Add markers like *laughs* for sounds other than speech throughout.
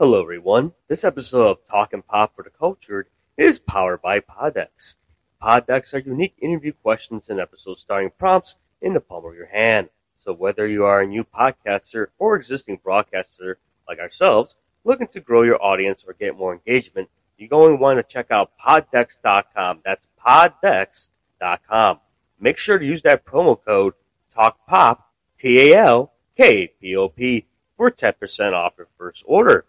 Hello, everyone. This episode of Talking Pop for the Cultured is powered by Poddecks. Poddecks are unique interview questions and episodes starring prompts in the palm of your hand. So whether you are a new podcaster or existing broadcaster like ourselves, looking to grow your audience or get more engagement, you're going to want to check out poddecks.com. That's poddecks.com. Make sure to use that promo code TALKPOP, T-A-L-K-P-O-P, for 10% off your first order.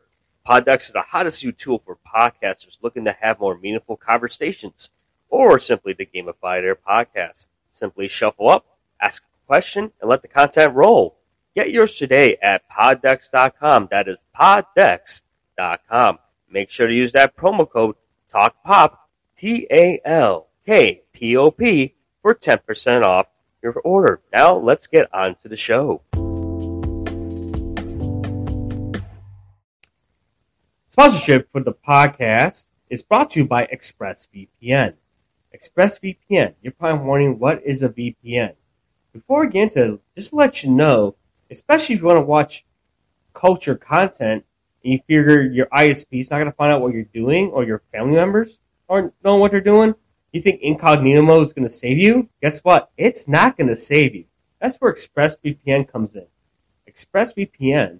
Poddecks is the hottest new tool for podcasters looking to have more meaningful conversations or simply to gamify their podcast. Simply shuffle up, ask a question, and let the content roll. Get yours today at poddecks.com. That is poddecks.com. Make sure to use that promo code TALKPOP, T A L K P O P, for 10% off your order. Now let's get on to the show. Sponsorship for the podcast is brought to you by ExpressVPN. ExpressVPN, you're probably wondering what is a VPN. Before we get into it, just to let you know, especially if you want to watch culture content and you figure your ISP is not going to find out what you're doing or your family members aren't knowing what they're doing, you think incognito mode is going to save you? Guess what? It's not going to save you. That's where ExpressVPN comes in. ExpressVPN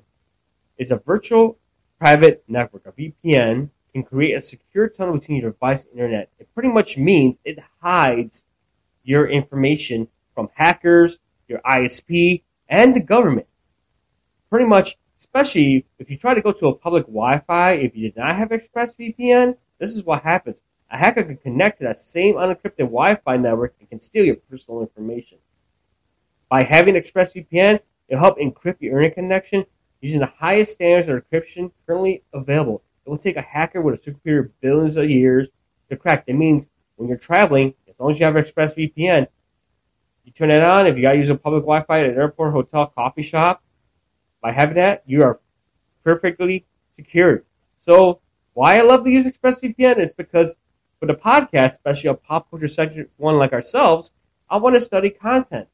is a virtual private network. A VPN can create a secure tunnel between your device and internet. It pretty much means it hides your information from hackers, your ISP, and the government. Pretty much, especially if you try to go to a public Wi-Fi, if you did not have ExpressVPN, this is what happens. A hacker can connect to that same unencrypted Wi-Fi network and can steal your personal information. By having ExpressVPN, it'll help encrypt your internet connection using the highest standards of encryption currently available. It will take a hacker with a supercomputer billions of years to crack. That means when you're traveling, as long as you have ExpressVPN, you turn it on. If you got to use a public Wi-Fi at an airport, hotel, coffee shop, by having that, you are perfectly secured. So why I love to use ExpressVPN is because for the podcast, especially a pop culture section one like ourselves, I want to study content.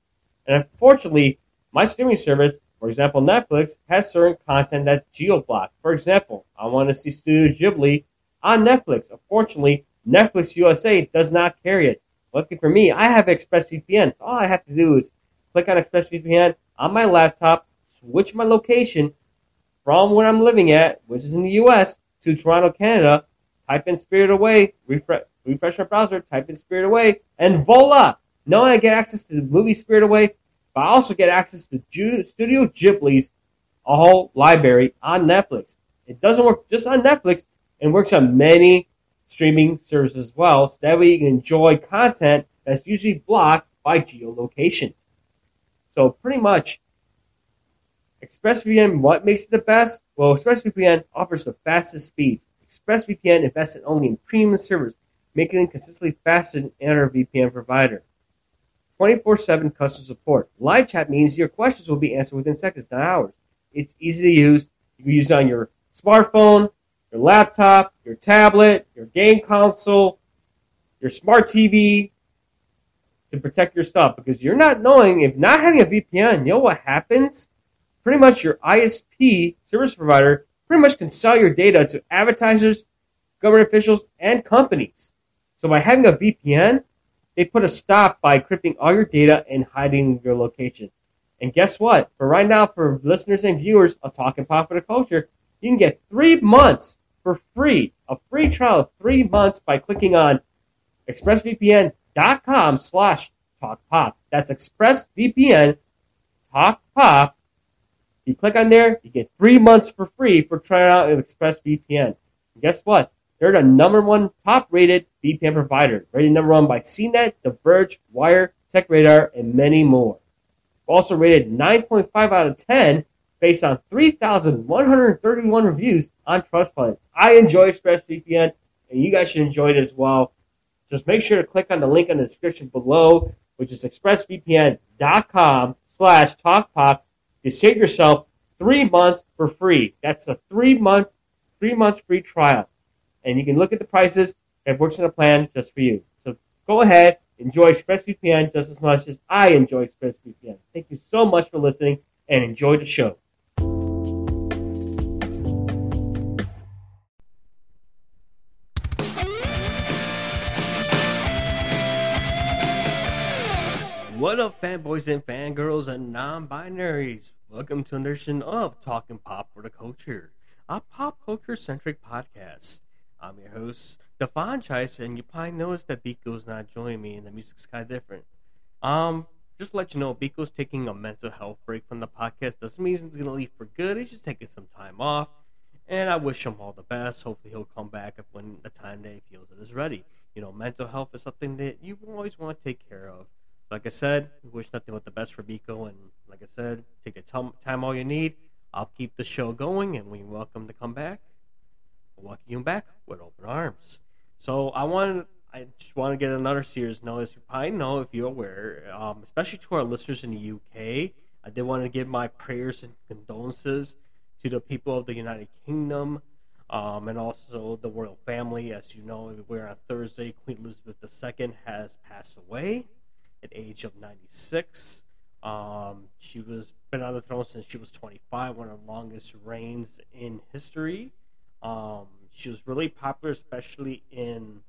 And unfortunately, my streaming service, for example, Netflix, has certain content that's geo-blocked. For example, I want to see Studio Ghibli on Netflix. Unfortunately, Netflix USA does not carry it. Lucky for me, I have ExpressVPN. So all I have to do is click on ExpressVPN on my laptop, switch my location from where I'm living at, which is in the US, to Toronto, Canada, type in Spirit Away, refresh, refresh my browser, type in Spirit Away, and voila! Now I get access to the movie Spirit Away, but I also get access to Studio Ghibli's whole library on Netflix. It doesn't work just on Netflix, and works on many streaming services as well, so that way you can enjoy content that's usually blocked by geolocation. So pretty much, ExpressVPN, what makes it the best? Well, ExpressVPN offers the fastest speeds. ExpressVPN invested only in premium servers, making them consistently faster than any other VPN provider. 24-7 customer support. Live chat means your questions will be answered within seconds, not hours. It's easy to use. You can use it on your smartphone, your laptop, your tablet, your game console, your smart TV to protect your stuff because you're not knowing if not having a VPN, you know what happens? Pretty much your ISP service provider pretty much can sell your data to advertisers, government officials, and companies. So by having a VPN, they put a stop by encrypting all your data and hiding your location. And guess what? For right now, for listeners and viewers of Talking Popular Culture, you can get three months for free, a free trial of three months by clicking on expressvpn.com slash talkpop. That's expressvpn talkpop. You click on there, you get three months for free for trying out ExpressVPN. And guess what? They're the number one top rated VPN provider, rated number one by CNET, The Verge, Wire, TechRadar, and many more. Also rated 9.5 out of 10 based on 3,131 reviews on Trustpilot. I enjoy ExpressVPN, and you guys should enjoy it as well. Just make sure to click on the link in the description below, which is expressvpn.com slash talkpop to save yourself three months for free. That's a three month, three months free trial and you can look at the prices and works in a plan just for you. So go ahead, enjoy ExpressVPN just as much as I enjoy ExpressVPN. Thank you so much for listening and enjoy the show. What up, fanboys and fangirls and non binaries? Welcome to an edition of Talking Pop for the Culture, a pop culture centric podcast. I'm your host, Devon Chice, and you probably noticed that Biko's not joining me, and the music's kind of different. Um, just to let you know, Biko's taking a mental health break from the podcast. Doesn't mean he's gonna leave for good. He's just taking some time off, and I wish him all the best. Hopefully, he'll come back when the time that he feels it is ready. You know, mental health is something that you always want to take care of. Like I said, wish nothing but the best for Biko, and like I said, take the time all you need. I'll keep the show going, and we welcome to come back. Welcome you back with open arms. So I want, I just want to get another serious notice. You probably know if you're aware, um, especially to our listeners in the UK. I did want to give my prayers and condolences to the people of the United Kingdom. Um, and also the royal family. As you know, we're on Thursday. Queen Elizabeth II has passed away at age of 96. Um, she was been on the throne since she was 25, one of the longest reigns in history. Um, she was really popular, especially in,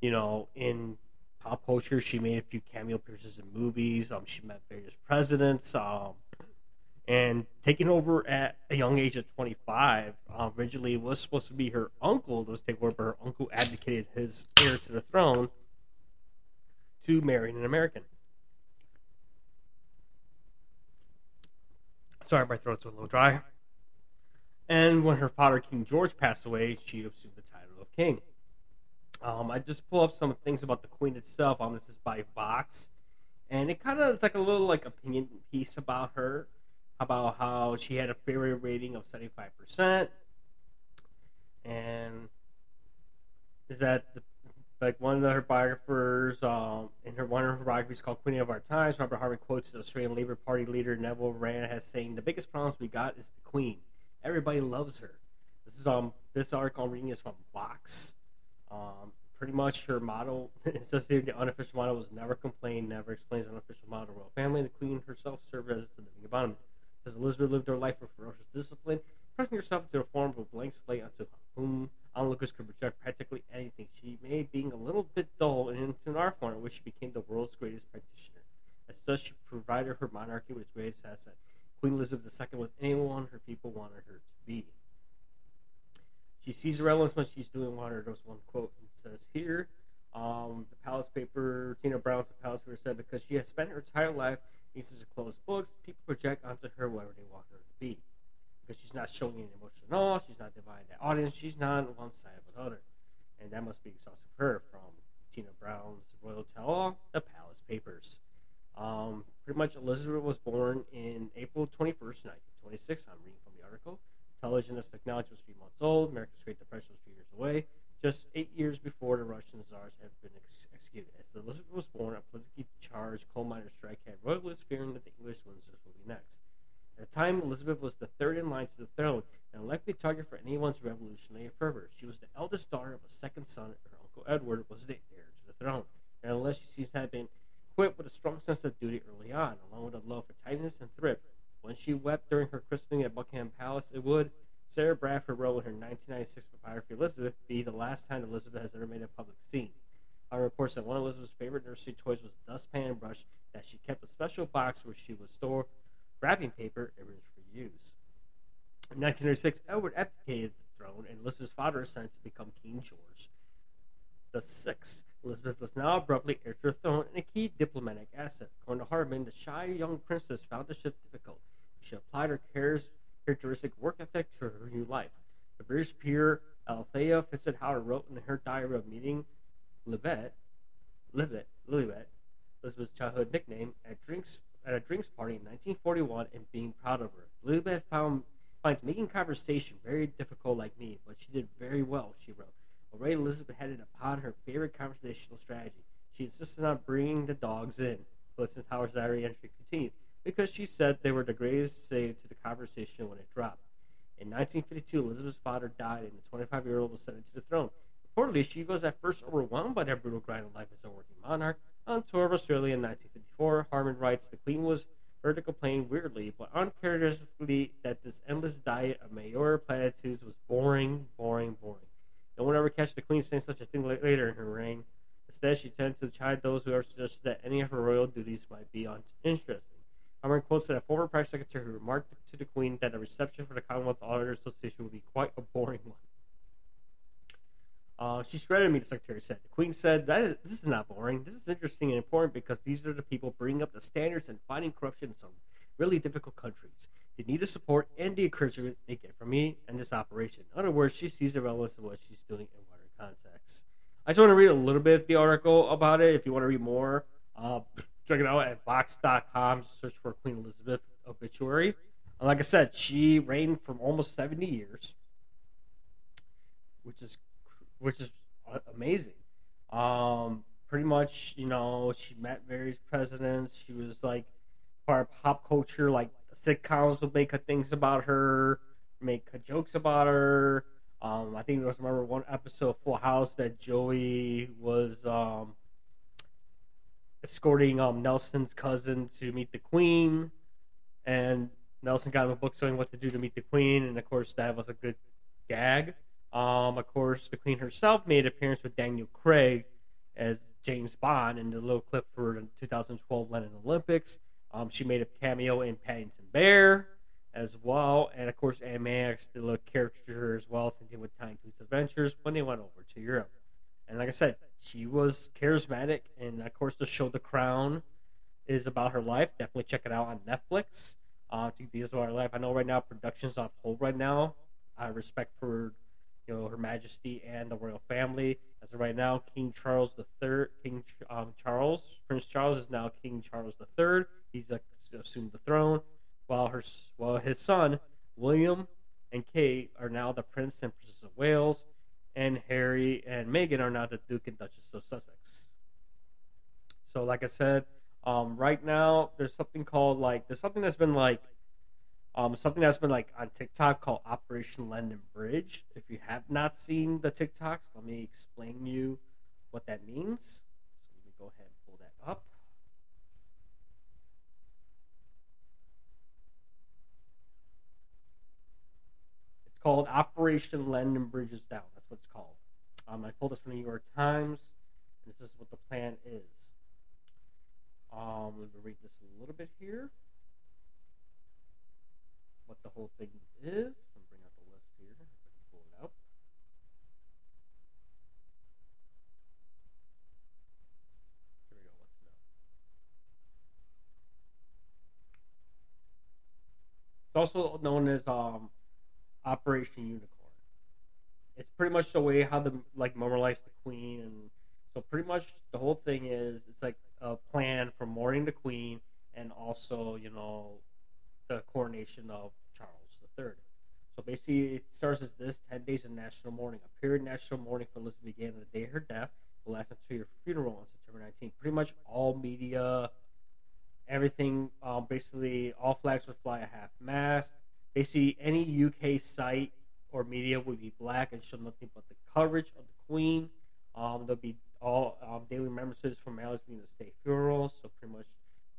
you know, in pop culture. She made a few cameo appearances in movies. Um, she met various presidents. Um, and taking over at a young age of 25, uh, originally was supposed to be her uncle to take over, but her uncle advocated his heir to the throne to marry an American. Sorry, my throat's a little dry. And when her father, King George, passed away, she assumed the title of king. Um, I just pull up some things about the queen itself. Um, this is by Vox, and it kind of it's like a little like opinion piece about her, about how she had a favorite rating of seventy five percent, and is that the like one of her biographers um, in her one of her biographies called Queen of Our Times, Robert Hardman quotes the Australian Labor Party leader Neville Wran as saying, "The biggest problems we got is the Queen. Everybody loves her." This is um this article I'm reading is from Vox. Um, pretty much her motto *laughs* it says here the unofficial motto was never complain, never explains unofficial motto of royal family. The Queen herself served as the living embodiment. Says Elizabeth lived her life with ferocious discipline, pressing herself into a form of a blank slate onto whom onlookers could project practically anything. She made being a little bit dull and into an art form in which she became the world's greatest practitioner. As such, she provided her monarchy with its greatest asset. Queen Elizabeth II was anyone her people wanted her to be. She sees the relevance when she's doing water. her. There's one quote that says here, um, the Palace paper, Tina Brown's the Palace paper said, because she has spent her entire life uses to close books, people project onto her whatever they want her to be because she's not showing any emotion at all. She's not dividing the audience. She's not on one side of another. And that must be exhausting for her from Tina Brown's Royal Tell All, The Palace Papers. Um, pretty much, Elizabeth was born in April 21st, 1926. I'm reading from the article. Television technology was three months old. America's Great Depression was three years away. Just eight years before the Russian czars had been ex- executed. As Elizabeth was born, a politically charged coal miner strike had royalists fearing that the English Windsors would be next. At the time, Elizabeth was the third in line to the throne and a likely target for anyone's revolutionary fervor. She was the eldest daughter of a second son, her uncle Edward was the heir to the throne. And unless she have been equipped with a strong sense of duty early on, along with a love for tidiness and thrift, when she wept during her christening at Buckingham Palace, it would, Sarah Bradford wrote in her 1996 biography Elizabeth, be the last time Elizabeth has ever made a public scene. I reports that one of Elizabeth's favorite nursery toys was a dustpan and brush that she kept a special box where she would store wrapping paper it was for use. In 1936, Edward abdicated the throne, and Elizabeth's father ascended to become King George the Sixth. Elizabeth was now abruptly heir to the throne and a key diplomatic asset. According to Hardman, the shy young princess found the shift difficult. She applied her characteristic work ethic to her new life. The British peer Althea Fitzhoward wrote in her diary of meeting Libet, Libet, Lilibet, Elizabeth's childhood nickname, at drinks at a drinks party in 1941 and being proud of her. Elizabeth found finds making conversation very difficult like me, but she did very well, she wrote. Already Elizabeth had it upon her favorite conversational strategy. She insisted on bringing the dogs in. Felicity Howard's diary entry continued, because she said they were the greatest save to the conversation when it dropped. In 1952, Elizabeth's father died, and the 25 year old was sent to the throne. Reportedly, she was at first overwhelmed by the brutal grind of life as a working monarch, on tour of Australia in 1954, Hardman writes the Queen was heard to complain weirdly but uncharacteristically that this endless diet of mayor platitudes was boring, boring, boring. No one ever catch the Queen saying such a thing later in her reign. Instead, she tended to chide those who are suggested that any of her royal duties might be uninteresting. However, quotes that a former private secretary who remarked to the Queen that a reception for the Commonwealth Auditors Association would be quite a boring one. Uh, she shredded me, the secretary said. The Queen said, that is, This is not boring. This is interesting and important because these are the people bringing up the standards and fighting corruption in some really difficult countries. They need the support and the encouragement they get from me and this operation. In other words, she sees the relevance of what she's doing in wider context. I just want to read a little bit of the article about it. If you want to read more, uh, check it out at Vox.com. Search for Queen Elizabeth obituary. And like I said, she reigned for almost 70 years, which is which is amazing. Um, pretty much, you know, she met various presidents. She was like part of pop culture, like sitcoms would make things about her, make jokes about her. Um, I think there was remember one episode of Full House that Joey was um, escorting um, Nelson's cousin to meet the Queen, and Nelson got him a book showing what to do to meet the Queen, and of course that was a good gag. Um, of course, the Queen herself made an appearance with Daniel Craig as James Bond in the little clip for the 2012 London Olympics. Um, she made a cameo in Paddington Bear as well, and of course, Anne Max, the little character as well, same with Tiny Toons Adventures when they went over to Europe. And like I said, she was charismatic, and of course, the show The Crown is about her life. Definitely check it out on Netflix. Uh, to be about her life. I know right now production's on hold right now. I respect for you know Her Majesty and the royal family. As of right now, King Charles III, King um, Charles, Prince Charles is now King Charles III. He's assumed the throne, while her while his son William and Kate are now the Prince and Princess of Wales, and Harry and Meghan are now the Duke and Duchess of Sussex. So, like I said, um, right now there's something called like there's something that's been like um, something that's been like on TikTok called Operation London Bridge. If you have not seen the TikToks, let me explain you what that means. So let me go ahead called Operation London Bridges Down. That's what it's called. Um, I pulled this from the New York Times, and this is what the plan is. Um, let me read this a little bit here what the whole thing is. I'm bring out the list here. Pull it. Here we go. Let's know. It's also known as um, Operation Unicorn. It's pretty much the way how the like memorialize the Queen, and so pretty much the whole thing is it's like a plan for mourning the Queen and also you know the coronation of Charles III. So basically, it starts as this 10 days of national mourning. A period of national mourning for Elizabeth began on the day of her death, will last until your funeral on September 19th. Pretty much all media, everything, um, basically, all flags would fly a half mast. Basically, any UK site or media would be black and show nothing but the coverage of the Queen. Um, there'll be all um, daily remembrances from Alice being the state funeral, so pretty much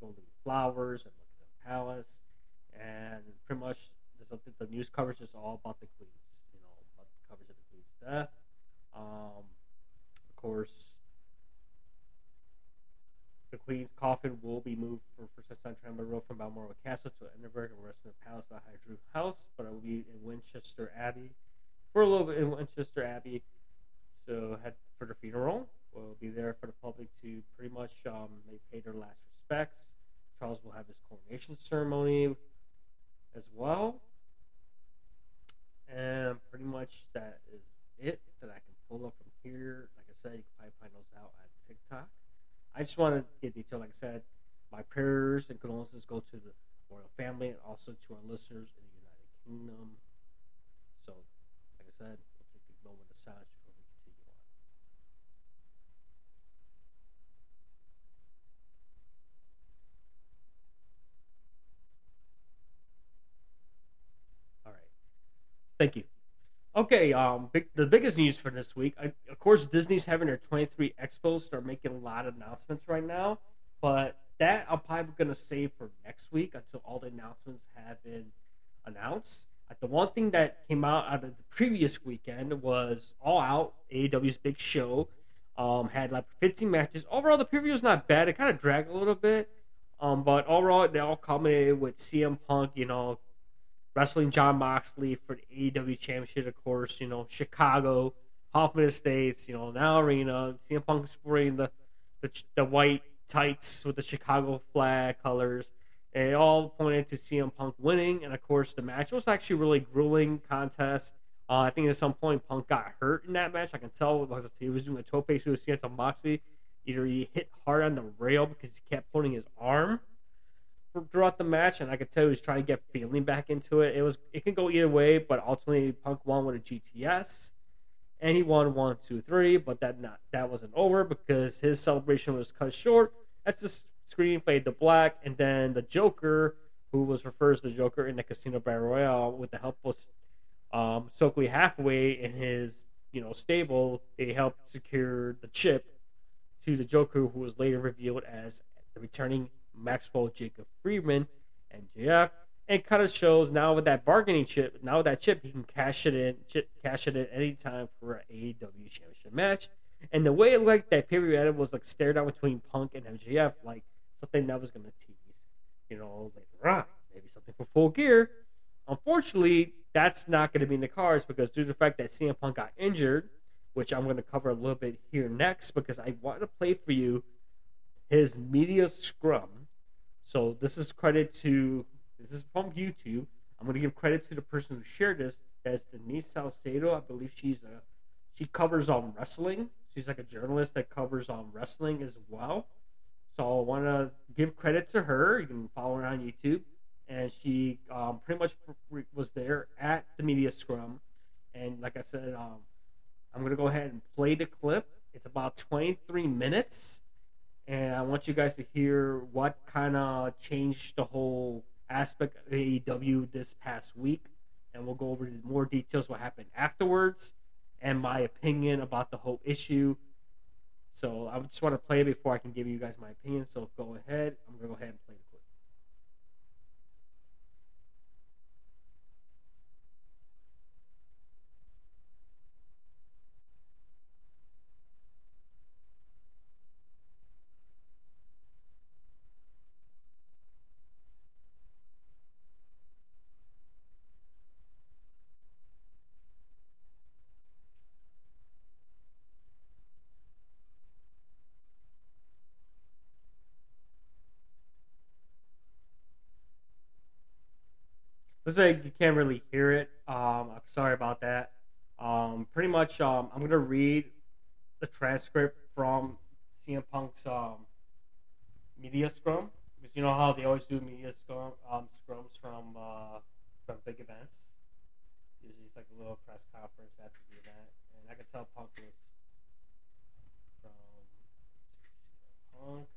to flowers and the palace and pretty much the news coverage is all about the Queen's, you know, about the coverage of the Queen's death. Um, of course, the Queen's coffin will be moved for Princess Santana Road from Balmoral Castle to Edinburgh and rest in the Palace of Holyrood House, but it will be in Westminster Abbey for a little bit in Westminster Abbey. So head for the funeral. We'll be there for the public to pretty much um, they pay their last respects. Charles will have his coronation ceremony as well. And pretty much that is it that I can pull up from here. Like I said, you can probably find those out on TikTok. I just want to get detail. Like I said, my prayers and condolences go to the royal family and also to our listeners in the United Kingdom. So, like I said, we'll take a moment of silence before we continue on. All right. Thank you. Okay, um, big, the biggest news for this week, I, of course, Disney's having their 23 expos. They're making a lot of announcements right now, but that I'm probably going to save for next week until all the announcements have been announced. Uh, the one thing that came out out of the previous weekend was All Out, AEW's big show. Um, had like 15 matches. Overall, the preview was not bad. It kind of dragged a little bit. Um, but overall, they all culminated with CM Punk, you know, wrestling Jon Moxley for the AEW Championship, of course, you know, Chicago, Hoffman Estates, you know, now Arena. CM Punk sporting the, the, the white tights with the Chicago flag colors. And it all pointed to CM Punk winning. And of course, the match was actually really grueling contest. Uh, I think at some point Punk got hurt in that match. I can tell because he was doing a tope suicide to Moxley. Either he hit hard on the rail because he kept pulling his arm throughout the match, and I could tell he was trying to get feeling back into it. It was it can go either way, but ultimately Punk won with a GTS, and he won one, two, three. But that not that wasn't over because his celebration was cut short. That's the screen fade to black, and then the Joker, who was refers to the Joker in the Casino Battle Royale, with the help of um, Stokely Hathaway in his you know stable, they helped secure the chip to the Joker, who was later revealed as the returning Maxwell Jacob Friedman and JF. And kind of shows now with that bargaining chip, now with that chip, he can cash it in, chip, cash it in anytime for an AEW championship match. And the way it like that ended was like stared out between Punk and MJF, like something that was going to tease, you know, later on, maybe something for full gear. Unfortunately, that's not going to be in the cards because due to the fact that CM Punk got injured, which I'm going to cover a little bit here next because I want to play for you his media scrum. So this is credit to this is from YouTube. I'm to give credit to the person who shared this. That's Denise Salcedo. I believe she's a she covers on wrestling. She's like a journalist that covers on wrestling as well. So I want to give credit to her. You can follow her on YouTube, and she um, pretty much was there at the media scrum. And like I said, um, I'm to go ahead and play the clip. It's about 23 minutes, and I want you guys to hear what kind of changed the whole aspect of AEW this past week. And we'll go over more details what happened afterwards and my opinion about the whole issue. So I just want to play it before I can give you guys my opinion. So go ahead. I'm to go ahead and play Looks like you can't really hear it. Um, I'm sorry about that. Um, pretty much, um, I'm gonna read the transcript from CM Punk's um, media scrum because you know how they always do media scrum um, scrums from uh, from big events. Usually, it's like a little press conference after the event, and I can tell Punk was from Punk.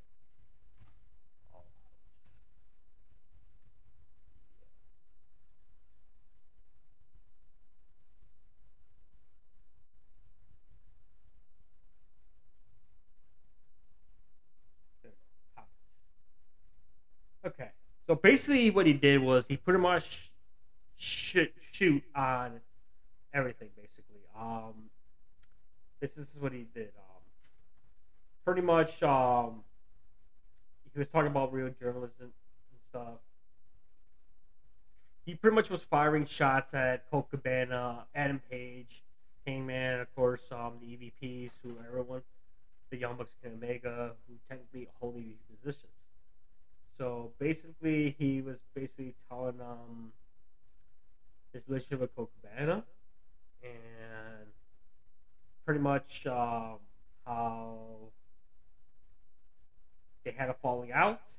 Okay. So basically, what he did was he pretty much shoot, shoot on everything. Basically, um, this, this is what he did. Um, pretty much, um, he was talking about real journalism and stuff. He pretty much was firing shots at Colt Cabana, Adam Page, Hangman, of course, um, the EVPs, who everyone, the Young Bucks and Omega, who technically hold EVP positions. So basically, he was basically telling um his relationship with Colt Cabana and pretty much um, how they had a falling out.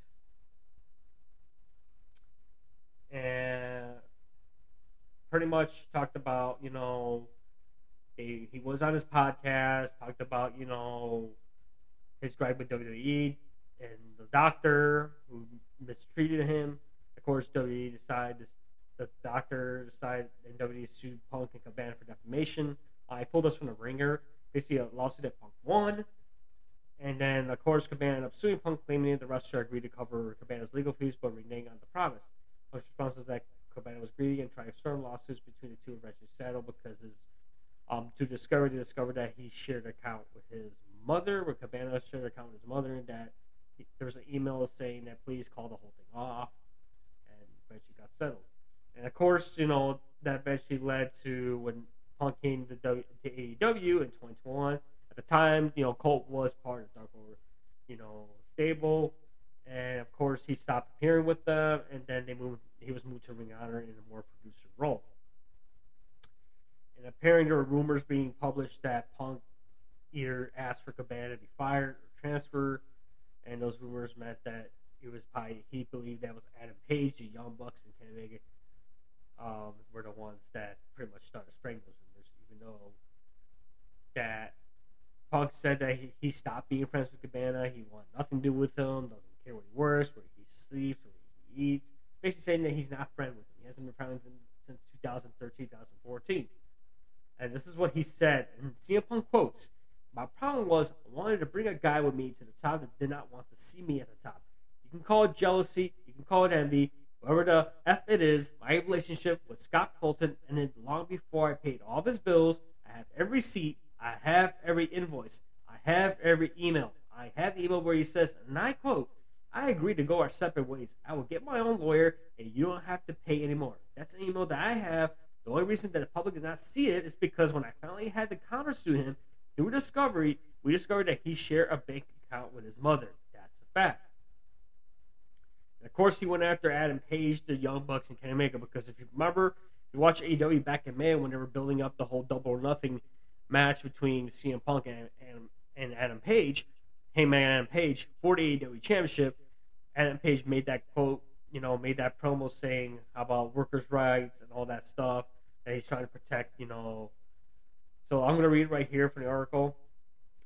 And pretty much talked about you know he, he was on his podcast talked about you know his gripe with WWE and the doctor who mistreated him. Of course, WWE decided the doctor decided and WWE sued Punk and Cabana for defamation. I pulled us from the ringer. Basically, a lawsuit that Punk won. And then, of course, Cabana ended up suing Punk, claiming that the wrestler agreed to cover Cabana's legal fees but reneging on the promise. Punk's response was that Cabana was greedy and tried to start lawsuits between the two eventually settled because his um, to discover they discovered that he shared account with his mother, where Cabana shared account with his mother, and that there was an email saying that please call the whole thing off, and eventually got settled. And of course, you know that eventually led to when Punk came to, w, to AEW in 2021. At the time, you know Colt was part of Dark Order, you know, stable, and of course he stopped appearing with them, and then they moved. He was moved to Ring Honor in a more producer role. And apparently, there were rumors being published that Punk either asked for Cabana to be fired or transferred, and those rumors meant that it was probably he believed that was Adam Page, the Young Bucks, and Kenny Omega um, were the ones that pretty much started spreading those rumors, even though that Punk said that he, he stopped being friends with Cabana. He wanted nothing to do with him, doesn't care what he works, where he sleeps, where he eats. Basically saying that he's not friends with him. He hasn't been friends with him since 2013, 2014. And this is what he said. And CM Punk quotes, My problem was I wanted to bring a guy with me to the top that did not want to see me at the top. You can call it jealousy, you can call it envy, whatever the F it is, my relationship with Scott Colton ended long before I paid all of his bills. I have every receipt, I have every invoice, I have every email. I have the email where he says, and I quote, I agree to go our separate ways. I will get my own lawyer and you don't have to pay anymore. That's an email that I have the only reason that the public did not see it is because when I finally had to countersue him through discovery, we discovered that he shared a bank account with his mother. That's a fact. And of course, he went after Adam Page, the Young Bucks, and Kenny Omega because if you remember, you watch AEW back in May when they were building up the whole Double or Nothing match between CM Punk and, and, and Adam Page, Hangman and Adam Page for the AEW Championship, Adam Page made that quote, you know, made that promo saying about workers' rights and all that stuff that he's trying to protect, you know. So I'm going to read right here from the article.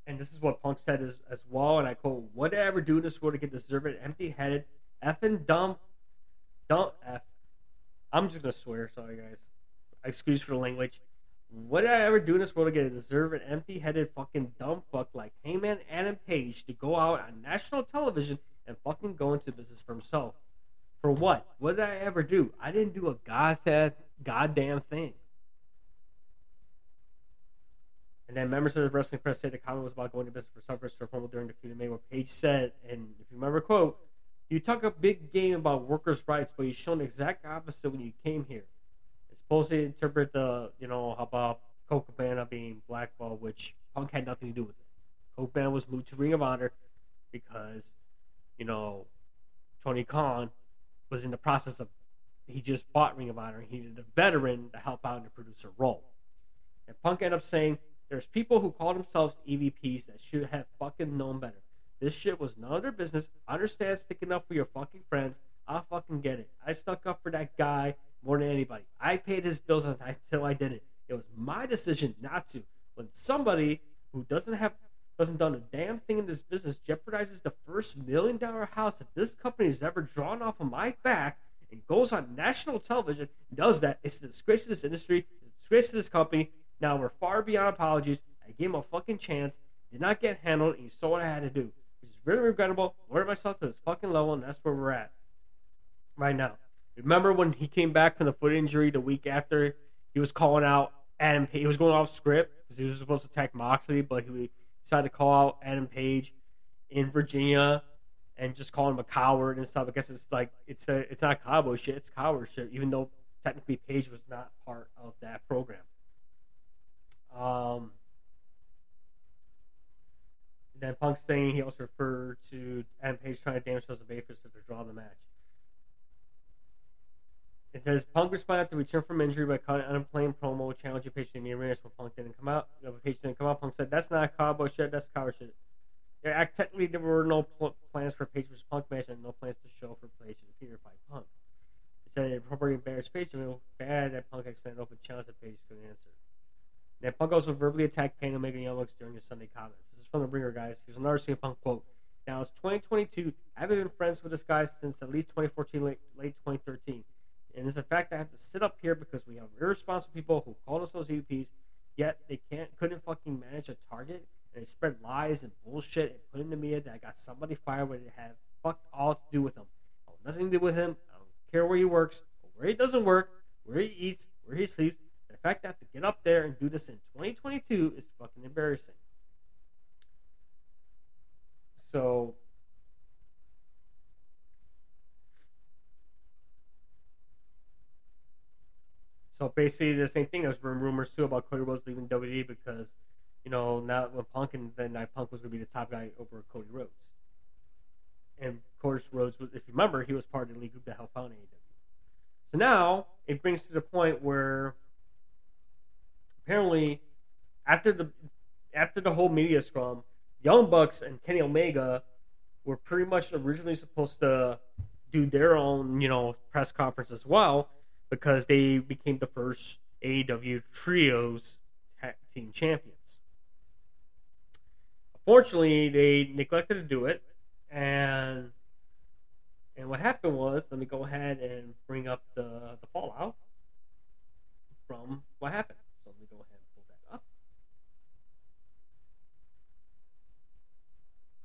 And this is what Punk said as, as well. And I quote, What did I ever do in this world to get deserved, empty headed, effing dumb, dumb F. I'm just to swear. Sorry, guys. Excuse for the language. What did I ever do in this world to get a deserved, empty headed, fucking dumb fuck like Hangman Adam Page to go out on national television and fucking go into business for himself? For what? What did I ever do? I didn't do a goddamn, goddamn thing. And then members of the wrestling press said the comment was about going to business for Suffers for promo during the feud May, where Page said, and if you remember, quote, you talk a big game about workers' rights, but you shown the exact opposite when you came here. It's supposed to interpret the, you know, about Colt Cabana being blackballed, which Punk had nothing to do with it. Colt Cabana was moved to Ring of Honor because, you know, Tony Khan was in the process of he just bought Ring of Honor. and He needed a veteran to help out in the producer role. And Punk ended up saying, "There's people who call themselves EVPs that should have fucking known better. This shit was none of their business. I understand sticking up for your fucking friends. I fucking get it. I stuck up for that guy more than anybody. I paid his bills until I didn't. It was my decision not to. When somebody who doesn't have doesn't done a damn thing in this business, jeopardizes the first million dollar house that this company has ever drawn off of my back, and goes on national television does that, it's a disgrace to this industry, it's a disgrace to this company. Now we're far beyond apologies. I gave him a fucking chance, did not get handled, and you saw what I had to do. Which is very regrettable. Lowered myself to this fucking level, and that's where we're at right now. Remember when he came back from the foot injury the week after he was calling out Adam Page. He was going off script because he was supposed to attack Moxley, but he decided to call out Adam Page in Virginia and just call him a coward and stuff. I guess it's like it's a it's not cowboy shit, it's coward shit, even though technically Page was not part of that program. Um, then Punk saying he also referred to Adam Page trying to damage Joseph Baker to draw the match. It says Punk responded to return from injury by cutting an unplanned promo challenging Page to the arena, but Punk didn't come out. You know, Page didn't come out. Punk said, "That's not cowboy shit. That's coward shit." There, technically, there were no pl- plans for Page vs. Punk match and no plans to show for Page to appear by Punk. It said it appropriately embarrassed Page and it was bad that Punk accidentally open challenge that Page couldn't answer. Then Punk also verbally attacked Kenny Omega and Young Bucks during his Sunday comments. This is from the Ringer guys. Here's another CM Punk quote. Now it's 2022. I haven't been friends with this guy since at least 2014, late, late 2013. And it's a fact I have to sit up here because we have irresponsible people who call themselves EVPs, yet they can't couldn't fucking manage a target and they spread lies and bullshit and put in the media that I got somebody fired when it had fucked all to do with him. Nothing to do with him. I don't care where he works, where he doesn't work, where he eats, where he sleeps. Fact that I have to get up there and do this in 2022 is fucking embarrassing. So So basically, the same thing. There's been rumors too about Cody Rhodes leaving WWE because, you know, now when Punk and then Night Punk was going to be the top guy over Cody Rhodes. And of course, Rhodes, was, if you remember, he was part of the league group that helped found AEW. So now it brings to the point where apparently, after the after the whole media scrum, Young Bucks and Kenny Omega were pretty much originally supposed to do their own, you know, press conference as well because they became the first AEW Trios team champions. Unfortunately, they neglected to do it, and and what happened was, let me go ahead and bring up the the fallout from what happened. So let me go ahead and pull that up.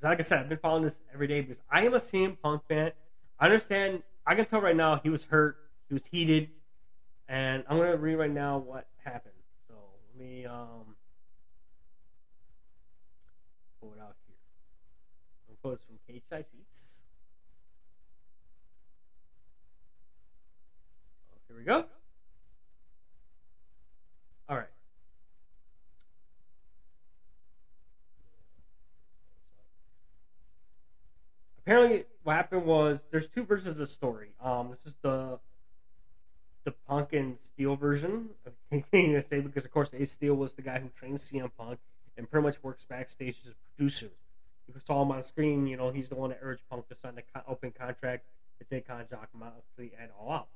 Like I said, I've been following this every day because I am a CM Punk fan. I understand. I can tell right now he was hurt. He was heated. And I'm gonna read right now what happened. So let me um pull it out here. I'm from Cage Seats. Oh, here we go. All right. Apparently, what happened was there's two versions of the story. Um, this is the the Punk and Steel version. I'm going to say because of course Ace Steel was the guy who trained CM Punk and pretty much works backstage as a producer. You saw him on screen. You know he's the one that urged Punk to sign the open contract to take on Jon Moxley and All Out.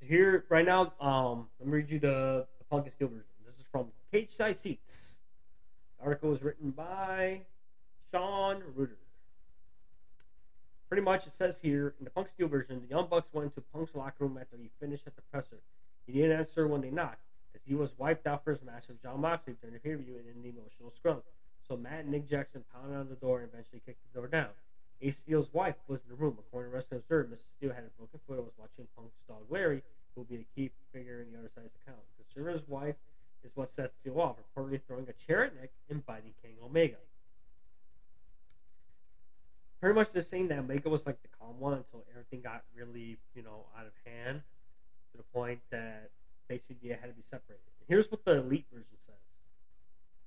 So here right now, um, let me read you the, the Punk and Steel version. This is from Cage Side Seats. The article was written by Sean Rueter. Pretty much, it says here in the Punk Steel version, the Young Bucks went to Punk's locker room after he finished at the presser. He didn't answer when they knocked, as he was wiped out for his match with Jon Moxley during the and in the emotional scrum. So Matt and Nick Jackson pounded on the door and eventually kicked the door down. Ace Steel's wife was in the room. According to Wrestling Observer, Mrs. Steel had a broken foot and was watching Punk's dog Larry, who will be the key figure in the other side's account. The server's wife is what sets Steel off, reportedly throwing a chair at Nick and biting Kenny Omega pretty much just saying that Omega was like the calm one until everything got really, you know, out of hand to the point that basically it had to be separated. Here's what the elite version says.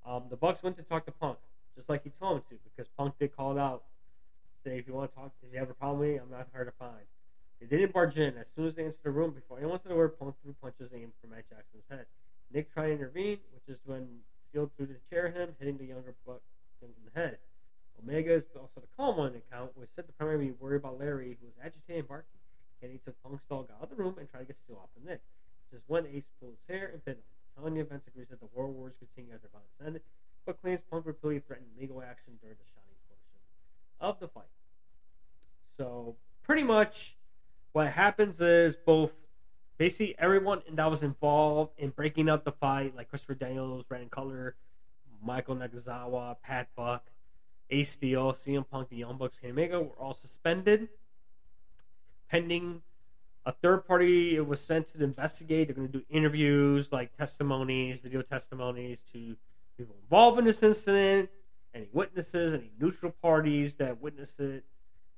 Um, the Bucks went to talk to Punk, just like he told him to, because Punk did call it out. Say, if you want to talk, if you have a problem with me, I'm not hard to find. They didn't barge in. As soon as they entered the room, before anyone said a word, Punk threw punches aimed for Matt Jackson's head. Nick tried to intervene, which is when Steel threw the chair at him, hitting the younger Buck in the head. Omega is also the calm one account, which said the primary worry about Larry, who was agitated and barking. He took Punk's dog out of the room and tried to get Steel off the Nick. Just when Ace pulled his hair and bit him. Tanya Vince agrees that the war Wars continue after violence ended, but claims Punk repeatedly threatened legal action during the shining portion of the fight. So, pretty much, what happens is both basically everyone that was involved in breaking up the fight, like Christopher Daniels, Brandon Cutler, Michael Nakazawa, Pat Buck, Ace Steel, CM Punk, the Young Bucks, Omega were all suspended pending a third party it was sent to investigate. They're going to do interviews, like testimonies, video testimonies to people involved in this incident, any witnesses, any neutral parties that witnessed it.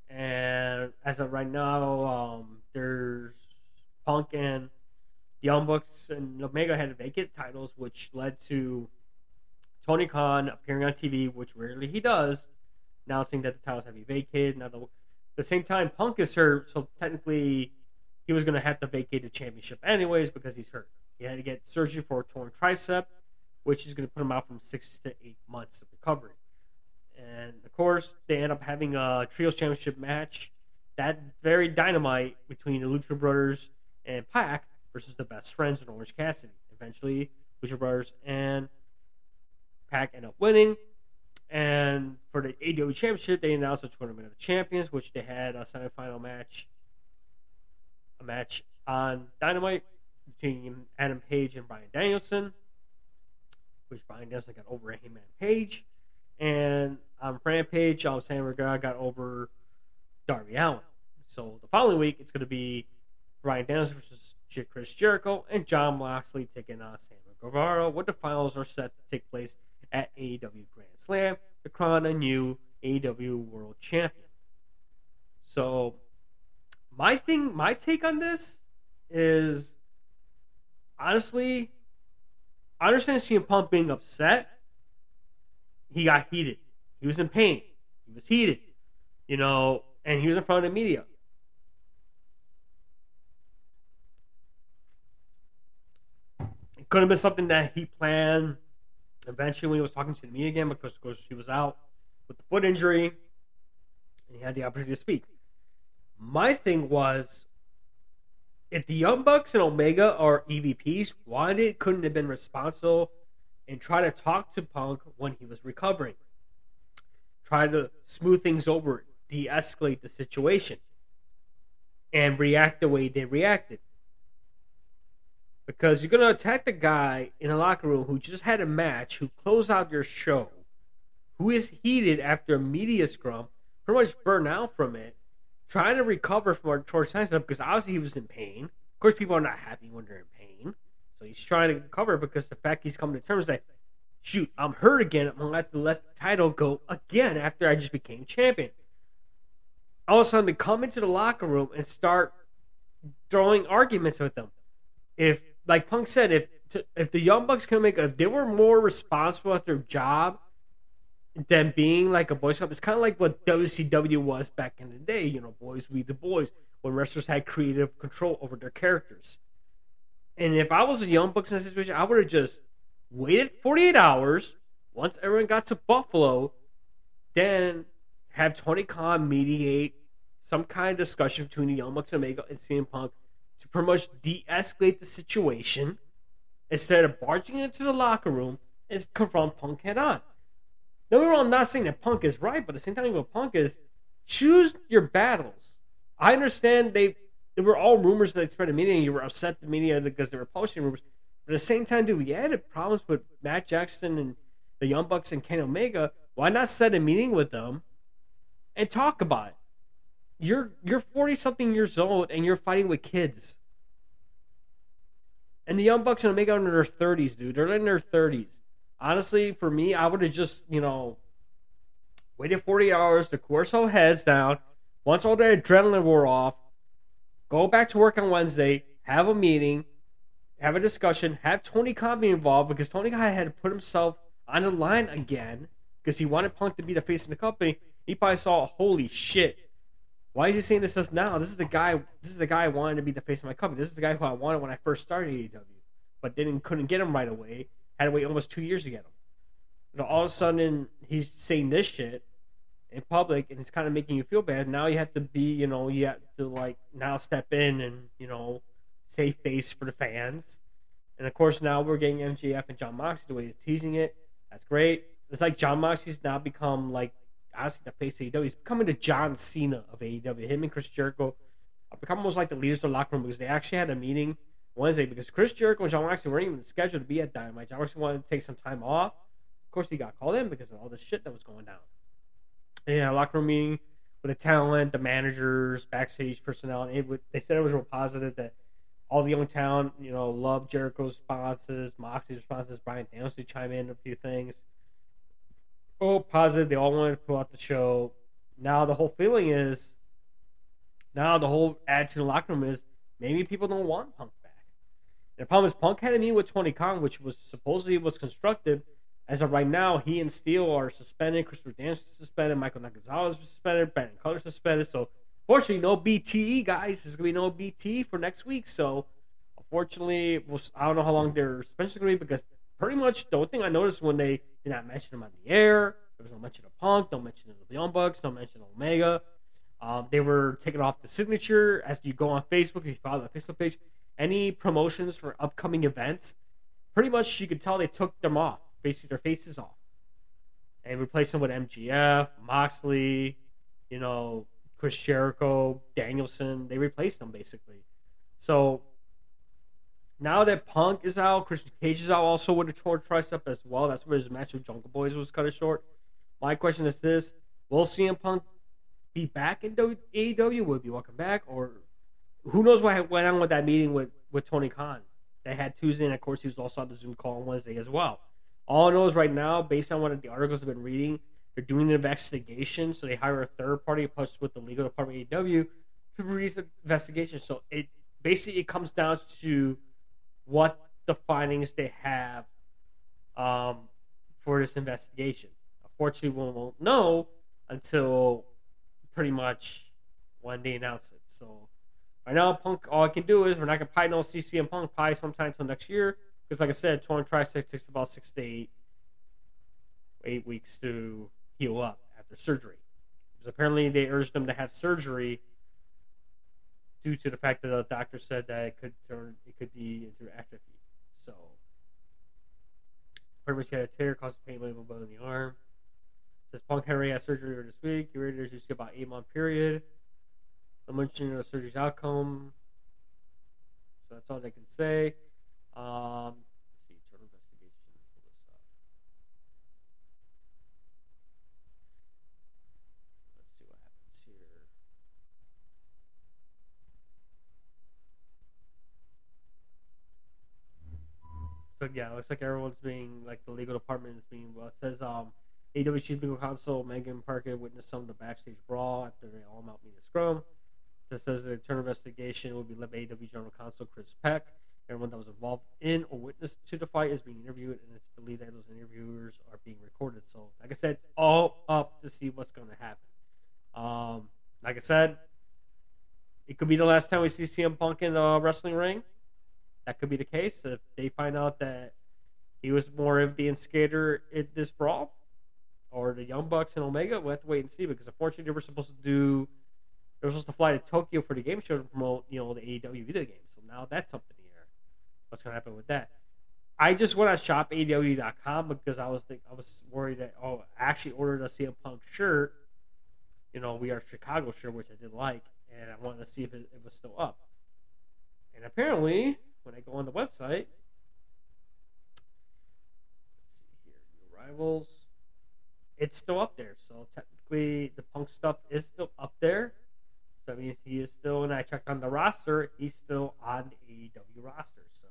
And as of right now, um, there's Punk and The Young Bucks and Omega had vacant titles, which led to Tony Khan appearing on TV, which rarely he does, announcing that the titles have been vacated. Now, the, the same time, Punk is hurt, so technically he was going to have to vacate the championship anyways because he's hurt. He had to get surgery for a torn tricep, which is going to put him out from six to eight months of recovery. And of course, they end up having a trios championship match. That very dynamite between the Lucha Brothers and Pac versus the best friends in Orange Cassidy. Eventually, Lucha Brothers and Pac end up winning. And for the AEW Championship, they announced a Tournament of Champions, which they had a semifinal match, a match on Dynamite between Adam Page and Bryan Danielson, which Bryan Danielson got over Hangman Page. And on Rampage, um, Sam Guevara got over Darby Allin. So the following week, it's going to be Bryan Danielson versus Chris Jericho and Jon Moxley taking on Sam Guevara. What the finals are set to take place at AEW Grand Slam to crown a new AEW World Champion. So, my thing, my take on this is honestly, I understand CM Punk being upset. He got heated. He was in pain. He was heated. You know, and he was in front of the media. It could have been something that he planned eventually when he was talking to me again because, of course, he was out with the foot injury and he had the opportunity to speak. My thing was if the Young Bucks and Omega are EVPs, why did couldn't have been responsible and try to talk to Punk when he was recovering? Try to smooth things over, de-escalate the situation, and react the way they reacted. Because you're gonna attack the guy in a locker room who just had a match, who closed out your show, who is heated after a media scrum, pretty much burned out from it, trying to recover from our short time because obviously he was in pain. Of course, people are not happy when they're in pain. So he's trying to recover because the fact he's coming to terms that, shoot, I'm hurt again. I'm going to have to let the title go again after I just became champion. All of a sudden, they come into the locker room and start throwing arguments with them. If, like Punk said, if if the Young Bucks can make, if they were more responsible at their job than being like a boys club. It's kind of like what WCW was back in the day. You know, boys we the boys when wrestlers had creative control over their characters. And if I was a Young Bucks in that situation, I would have just waited 48 hours. Once everyone got to Buffalo, then have Tony Khan mediate some kind of discussion between the Young Bucks and Omega and CM Punk to pretty much de-escalate the situation instead of barging into the locker room and confront Punk head on. No, I'm not saying that Punk is right, but at the same time, what Punk is, choose your battles. I understand they they were all rumors that spread the media, and you were upset the media because they were publishing rumors. But at the same time, dude, we had problems with Matt Jackson and the Young Bucks and Ken Omega. Why not set a meeting with them and talk about it? You're you're forty something years old and you're fighting with kids. And the Young Bucks and Omega are in their thirties, dude. They're in their thirties honestly, for me, I would have just, you know, waited 40 hours to course all heads down. Once all the adrenaline wore off, go back to work on Wednesday, have a meeting, have a discussion, have Tony Khan be involved because Tony Khan had to put himself on the line again because he wanted Punk to be the face of the company. He probably saw, holy shit, why is he saying this now? This is the guy. This is the guy I wanted to be the face of my company. This is the guy who I wanted when I first started AEW, but didn't couldn't get him right away had to wait almost two years to get him. Know, all of a sudden he's saying this shit in public, and it's kind of making you feel bad. Now you have to be, you know, you have to like now step in and you know save face for the fans. And of course, now we're getting MJF and Jon Moxley the way he's teasing it. That's great. It's like Jon Moxley's now become like honestly the face of AEW. He's becoming the John Cena of AEW. Him and Chris Jericho have become almost like the leaders of the locker room because they actually had a meeting Wednesday because Chris Jericho and Jon Moxley weren't even scheduled to be at Dynamite. Jon Moxley wanted to take some time off. Of course, he got called in because of all the shit that was going down. And yeah, locker room meeting with the talent, the managers, backstage personnel. And it they said it was real positive that all the young talent, you know, loved Jericho's responses, Moxley's responses, Bryan Danielson to chime in a few things. Oh, positive. They all wanted to pull out the show. Now the whole feeling is, now the whole attitude in the locker room is maybe people don't want Punk back. the problem is Punk had a meeting with Tony Khan, which was supposedly was constructive. As of right now, he and Steel are suspended. Christopher Daniels suspended. Michael Nakazawa is suspended. Brandon Cutler suspended. So, fortunately, no BTE, guys. There's going to be no BT for next week. So, unfortunately, we'll, I don't know how long their suspension is going to be because pretty much the only thing I noticed when they did not mention him on the air, there was no mention of Punk, no mention of the Young Bucks, no mention of Omega. Um, they were taken off the signature as you go on Facebook. If you follow the Facebook page, any promotions for upcoming events, pretty much you could tell they took them off, basically their faces off, and replaced them with MJF, Moxley, you know, Chris Jericho, Danielson. They replaced them basically. So now that Punk is out, Christian Cage is out also with a short tricep as well. That's where his match with Jungle Boys was cut short. My question is this: Will CM Punk be back in AEW? Will he be welcome back, or who knows what went on with that meeting with, with Tony Khan? They had Tuesday, and of course, he was also on the Zoom call on Wednesday as well. All I know is right now, based on what the articles I've been reading, they're doing an investigation, so they hire a third party plus with the legal department AEW to release the investigation. So it basically it comes down to what the findings they have um, for this investigation. Unfortunately, we won't know until pretty much when they announce it. So right now, Punk, all I can do is we're not gonna probably know CCM Punk probably sometime until next year because, like I said, torn tricep takes about six to eight eight weeks to heal up after surgery. Because apparently they urged him to have surgery due to the fact that the doctor said that it could turn it could be into atrophy. So pretty much had a tear caused pain label bone in the arm. Says Punk Henry had surgery this week. Your Raiders used about eight month period. I'm mentioning the surgery's outcome. So that's all they can say. Um, let's see, total investigation. Pull this up. Let's see what happens here. So yeah, it looks like everyone's being like the legal department is being well. It says um, Chief Legal Counsel Megha Parikh witnessed some of the backstage brawl after they all out meet a scrum. This says the internal investigation will be led by AW General Counsel Chris Peck. Everyone that was involved in or witnessed to the fight is being interviewed, and it's believed that those interviewers are being recorded. So, like I said, it's all up to see what's going to happen. Um, like I said, it could be the last time we see CM Punk in the wrestling ring. That could be the case if they find out that he was more of the instigator in this brawl, or the Young Bucks and Omega. We'll have to wait and see because unfortunately they were supposed to do they were supposed to fly to Tokyo for the game show to promote you know the AEW video game. So now that's up in the air. What's going to happen with that? I just went on shopaew.com because I was think, I was worried that oh I actually ordered a CM Punk shirt, you know we are Chicago shirt which I did like, and I wanted to see if it, it was still up. And apparently, when I go on the website, let's see here, new it's still up there. So technically, the Punk stuff is still up there. So that means he is still, and I checked on the roster, he's still on the AEW roster. So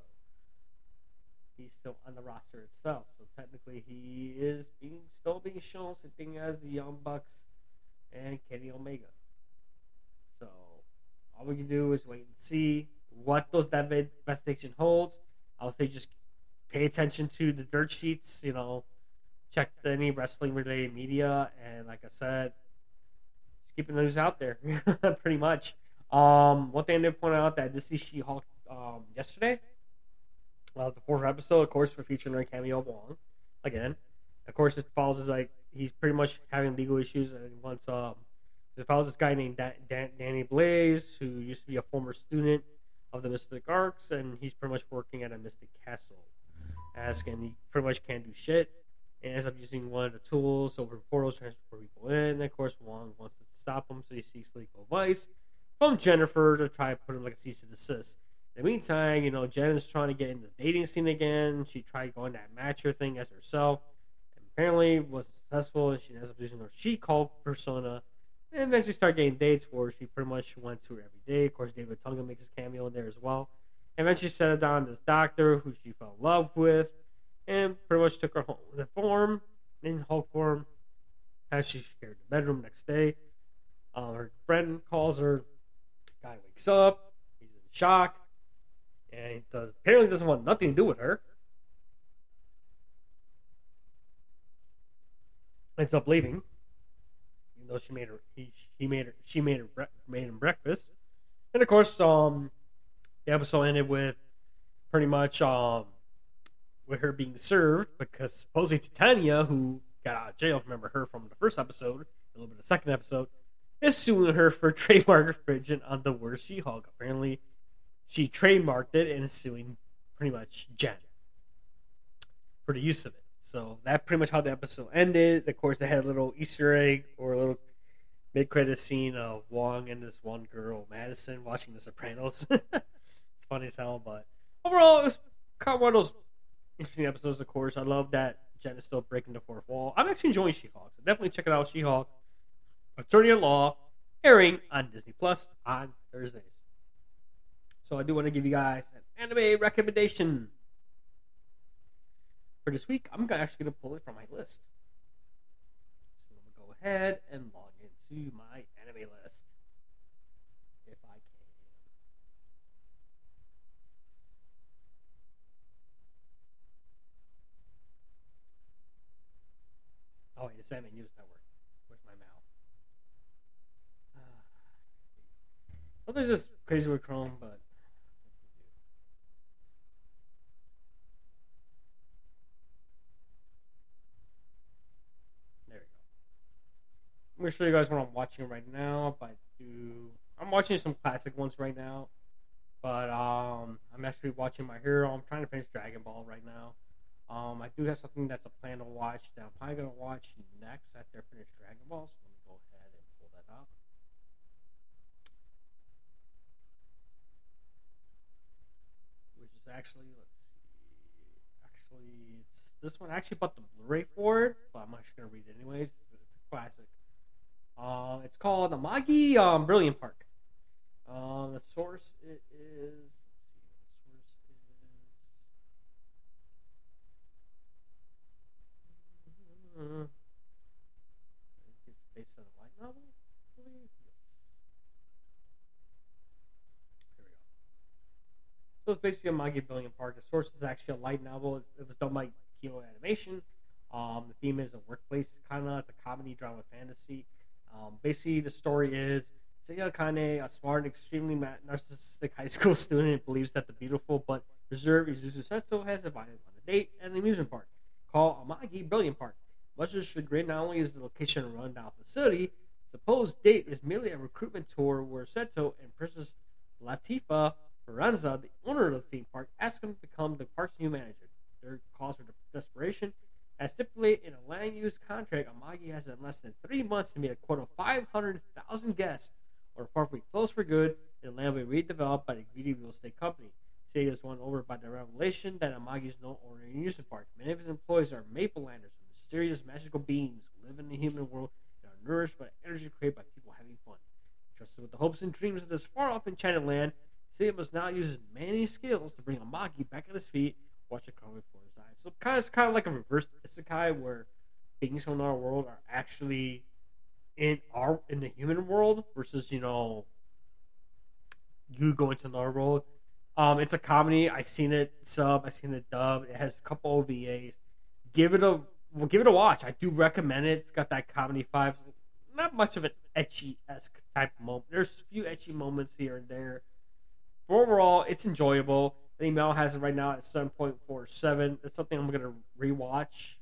he's still on the roster itself. So technically, he is being still being shown sitting as the Young Bucks and Kenny Omega. All we can do is wait and see what those that investigation holds. I would say just pay attention to the dirt sheets. You know, check any wrestling related media, and like I said, just keeping those out there, *laughs* pretty much. Um, one thing I did point out that this is She-Hulk um, yesterday. Uh, the fourth episode, of course, for featuring cameo Wong. Again, of course, it follows is like he's pretty much having legal issues, and wants um, it follows this guy named Dan- Dan- Danny Blaze, who used to be a former student of the Mystic Arcs, and he's pretty much working at a Mystic Castle. Asking he pretty much can't do shit, and ends up using one of the tools over portals to transfer people in. And of course, Wong wants to stop him, so he seeks legal advice from Jennifer to try to put him like a cease and desist. In the meantime, you know, Jen is trying to get in the dating scene again. She tried going that matcher thing as herself, and apparently wasn't successful. And she ends up using her She-Hulk persona, and eventually started getting dates where she pretty much went to every day. Of course, David Tunga makes his cameo in there as well. And eventually settled down this doctor who she fell in love with, and pretty much took her home in form, in Hulk form, as she shared the bedroom next day. Uh, her friend calls her. Guy wakes up. He's in shock, and he does, apparently doesn't want nothing to do with her. Ends up leaving, though she made her. He, he made her. She made her made him breakfast, and of course, um, the episode ended with pretty much um with her being served because supposedly Titania, who got out of jail, remember her from the first episode, a little bit of the second episode, is suing her for *laughs* trademark infringement on the word She-Hulk. Apparently, she trademarked it and is suing pretty much Jen for the use of it. So that pretty much how the episode ended. Of course, they had a little Easter egg or a little mid-credit scene of Wong and this one girl, Madisynn, watching The Sopranos. *laughs* it's funny as hell, but overall, it was kind of one of those interesting episodes. Of course, I love that Jen is still breaking the fourth wall. I'm actually enjoying She-Hulk, so definitely check it out. She-Hulk, Attorney at Law, airing on Disney Plus on Thursdays. So I do want to give you guys an anime recommendation for this week. I'm actually going to pull it from my list. So I'm going to go ahead and log into my anime list. If I can. Oh, wait, it's Anime News Network. Where's my mouth? Ah, well, oh, there's just crazy with Chrome, but. There we go. I'm gonna show you guys what I'm watching right now. But do I'm watching some classic ones right now. But um, I'm actually watching My Hero. I'm trying to finish Dragon Ball right now. Um, I do have something that's a plan to watch that I'm probably gonna watch next after I finish Dragon Ball. So let me go ahead and pull that up. Which is actually let's see, actually it's this one. I actually bought the Blu-ray for it, but I'm actually gonna read it anyways. It's a classic. Uh, it's called Amagi um, Brilliant Park. Uh, the source it is. The source is. I think it's based on a light novel. Yes. Here we go. So it's basically Amagi Brilliant Park. The source is actually a light novel. It, was done by Kyoto Animation. Um, the theme is a workplace kind of. It's a comedy, drama, fantasy. Um, basically, the story is Seiya Kanie, a smart, extremely narcissistic high *laughs* school student, believes that the beautiful but reserved Isuzu Seto has invited on a date at an amusement park called Amagi Brilliant Park. Much his chagrin, not only is the location a rundown facility, supposed date is merely a recruitment tour where Seto and Princess Latifa Fleuranza, the owner of the theme park, ask him to become the park's new manager. Their cause for desperation as stipulated in a land use contract, Amagi has in less than three months to meet a quota of 500,000 guests, or the park will for good and the land will be redeveloped by the greedy real estate company. City is won over by the revelation that Amagi is no ordinary amusement park. Many of his employees are Maple Landers, mysterious magical beings who live in the human world and are nourished by energy created by people having fun. Trusted with the hopes and dreams of this far off enchanted land, City must now use his many skills to bring Amagi back on his feet, watch before his eyes. So kind of, it's kind of like a reverse isekai where things from our world are actually in our in the human world versus you know you go into another world. Um, it's a comedy. I've seen it sub. I've seen it dub. It has a couple OVAs. Give it a well, give it a watch. I do recommend it. It's got that comedy vibe. Not much of an ecchi esque type moment. There's a few ecchi moments here and there. But overall, it's enjoyable. The email has it right now at 7.47. It's something I'm going to rewatch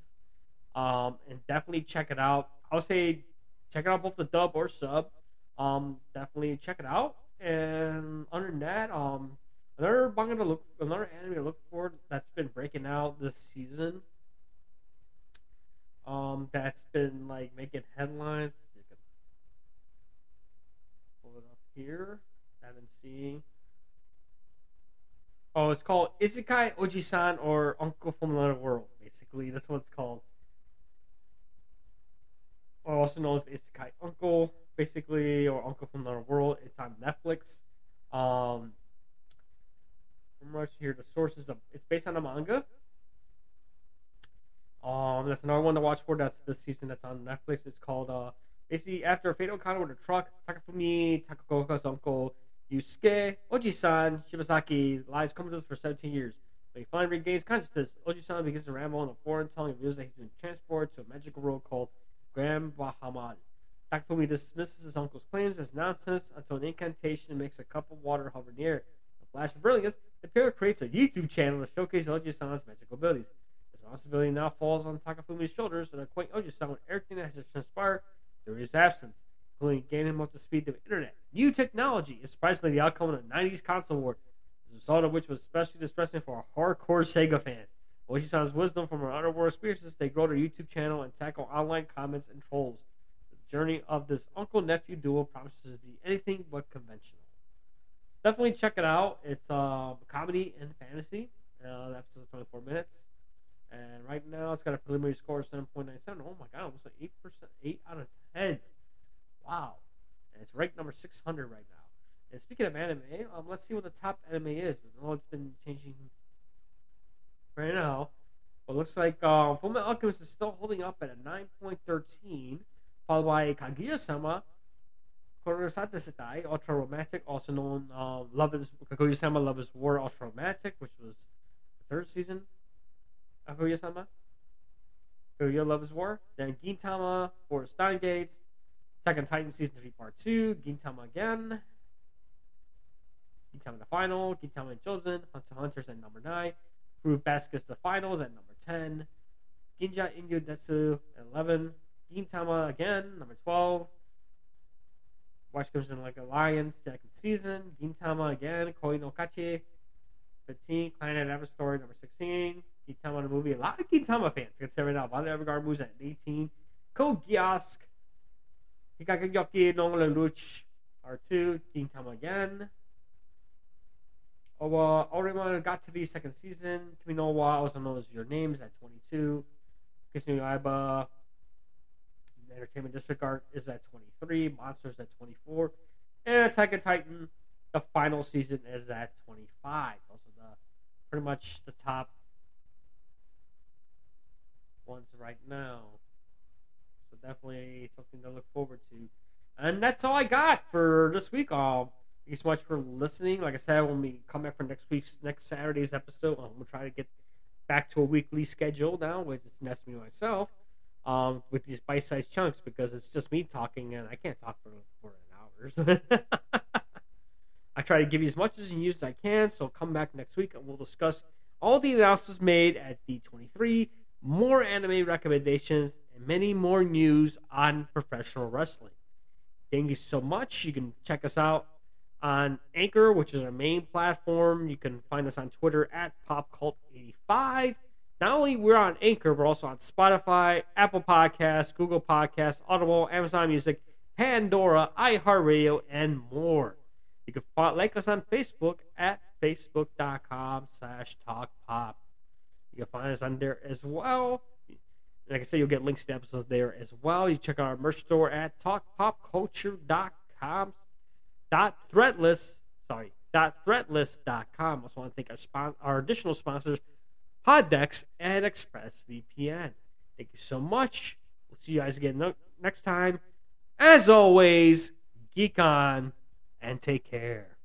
um, and definitely check it out. I'll say check it out both the dub or sub. Um, definitely check it out. And other than that, um, another manga to look, another anime to look for that's been breaking out this season. Um, that's been like making headlines. Pull it up here. I've been seeing. Oh, it's called Isekai Ojisan or Uncle from Another World. Basically, that's what it's called. Or also known as Isekai Uncle, basically, or Uncle from Another World. It's on Netflix. Um, I'm right here. The sources of it's based on a manga. Um, that's another one to watch for. That's this season. That's on Netflix. It's called uh, basically after a fatal encounter with a truck, Takafumi Takaoka's uncle Yusuke Oji-san Shibasaki lies comatose for 17 years. When he finally regains consciousness, Oji-san begins to ramble on the floor and telling news that he's been transported to a magical world called Grand Bahamad. Takafumi dismisses his uncle's claims as nonsense until an incantation makes a cup of water hover near. A flash of brilliance, the pair creates a YouTube channel to showcase Oji-san's magical abilities. The responsibility now falls on Takafumi's shoulders to acquaint Oji-san with everything that has transpired during his absence including him up to speed of internet. New technology is surprisingly the outcome of the 90s console war, the result of which was especially distressing for a hardcore Sega fan. Oji-san's wisdom from her underworld experiences, they grow their YouTube channel and tackle online comments and trolls. The journey of this uncle-nephew duo promises to be anything but conventional. Definitely check it out. It's uh, comedy and fantasy. Uh, the episode's 24 minutes. And right now, it's got a preliminary score of 7.97. Oh my god, almost like 8%, 8 out of 10. Wow. And it's ranked number 600 right now. And speaking of anime, um, let's see what the top anime is. I know it's been changing right now. But looks like uh, Fullmetal Alchemist is still holding up at a 9.13. followed by Kaguya-sama, Kurosate Setai, Ultra Romantic, also known uh, Love is Kaguya-sama Love is War Ultra Romantic, which was the third season of Kaguya-sama. Kaguya Love is War. Then Gintama for Steins;Gate, Second Titan Season 3 Part 2, Gintama again. Gintama the final, Gintama and Chosen, Hunter Hunters at number 9, Fruit Baskets the finals at number 10, Ginja Inyu Detsu at 11, Gintama again, number 12, March Comes in Like a Lion, second season, Gintama again, Koi no Kachi, 15, Planet Ever Story, number 16, Gintama the movie, a lot of Gintama fans, right now, Violet Evergarden moves at 18, Code Geass, Hikagayoki no Lelouch, R2, Gintama again, Oh, uh, Orima got to the second season. Kimi no Wa, also known as Your Names, at 22. Kiss no Yaiba, Entertainment District Art is at 23. Monsters at 24. And Attack on Titan, the final season is at 25. Those are the pretty much the top ones right now. So definitely something to look forward to. And that's all I got for this week. Um, Thank you so much for listening. Like I said, when we come back for next week's next Saturday's episode, I'm gonna try to get back to a weekly schedule now, which is that's me myself, um, with these bite-sized chunks because it's just me talking and I can't talk for than hours. *laughs* I try to give you as much as news as I can, so come back next week and we'll discuss all the announcements made at D23, more anime recommendations, and many more news on professional wrestling. Thank you so much. You can check us out on Anchor, which is our main platform. You can find us on Twitter at PopCult85. Not only we're on Anchor, we're also on Spotify, Apple Podcasts, Google Podcasts, Audible, Amazon Music, Pandora, iHeartRadio, and more. You can follow, like us on Facebook at facebook.com slash talkpop. You can find us on there as well. Like I said, you'll get links to episodes there as well. You check out our merch store at talkpopculture.com dot threadless sorry dot threadless.com. Also want to thank our spon- our additional sponsors, Poddex and ExpressVPN. Thank you so much. We'll see you guys again no- next time. As always, geek on and take care.